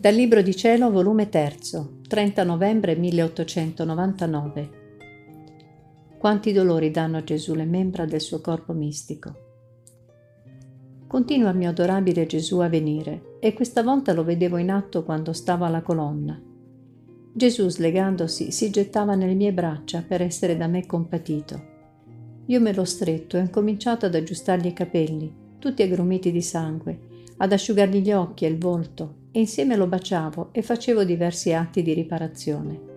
Dal Libro di Cielo, volume 3, 30 novembre 1899. Quanti dolori danno a Gesù le membra del suo corpo mistico. Continua il mio adorabile Gesù a venire e questa volta lo vedevo in atto quando stava alla colonna. Gesù, slegandosi, si gettava nelle mie braccia per essere da me compatito. Io me l'ho stretto e ho incominciato ad aggiustargli i capelli, tutti aggrumiti di sangue, ad asciugargli gli occhi e il volto, e insieme lo baciavo e facevo diversi atti di riparazione.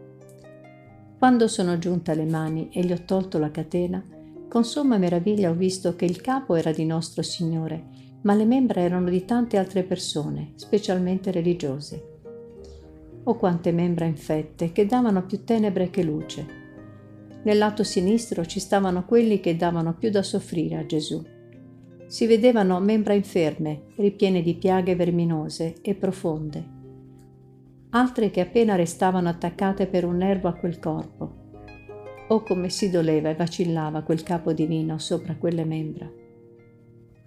Quando sono giunta alle mani e gli ho tolto la catena, con somma meraviglia ho visto che il capo era di nostro Signore, ma le membra erano di tante altre persone, specialmente religiose. Oh quante membra infette, che davano più tenebre che luce. Nel lato sinistro ci stavano quelli che davano più da soffrire a Gesù si vedevano membra inferme, ripiene di piaghe verminose e profonde, altre che appena restavano attaccate per un nervo a quel corpo. Oh come si doleva e vacillava quel capo divino sopra quelle membra.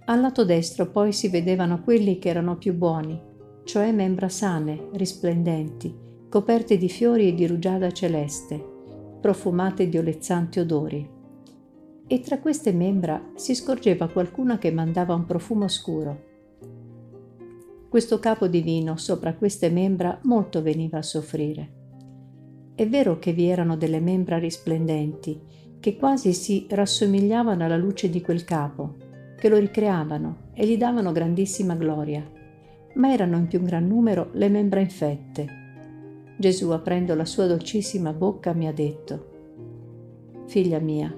Al lato destro poi si vedevano quelli che erano più buoni, cioè membra sane, risplendenti, coperte di fiori e di rugiada celeste, profumate di olezzanti odori e tra queste membra si scorgeva qualcuna che mandava un profumo scuro. Questo capo divino sopra queste membra molto veniva a soffrire. È vero che vi erano delle membra risplendenti, che quasi si rassomigliavano alla luce di quel capo, che lo ricreavano e gli davano grandissima gloria, ma erano in più gran numero le membra infette. Gesù, aprendo la sua dolcissima bocca, mi ha detto, Figlia mia,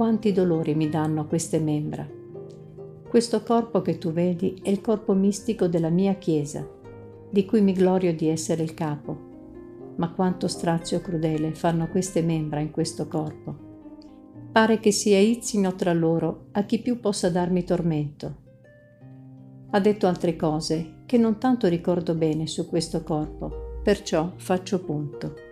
quanti dolori mi danno queste membra. Questo corpo che tu vedi è il corpo mistico della mia Chiesa, di cui mi glorio di essere il capo. Ma quanto strazio crudele fanno queste membra in questo corpo. Pare che si aizzino tra loro a chi più possa darmi tormento. Ha detto altre cose che non tanto ricordo bene su questo corpo, perciò faccio punto.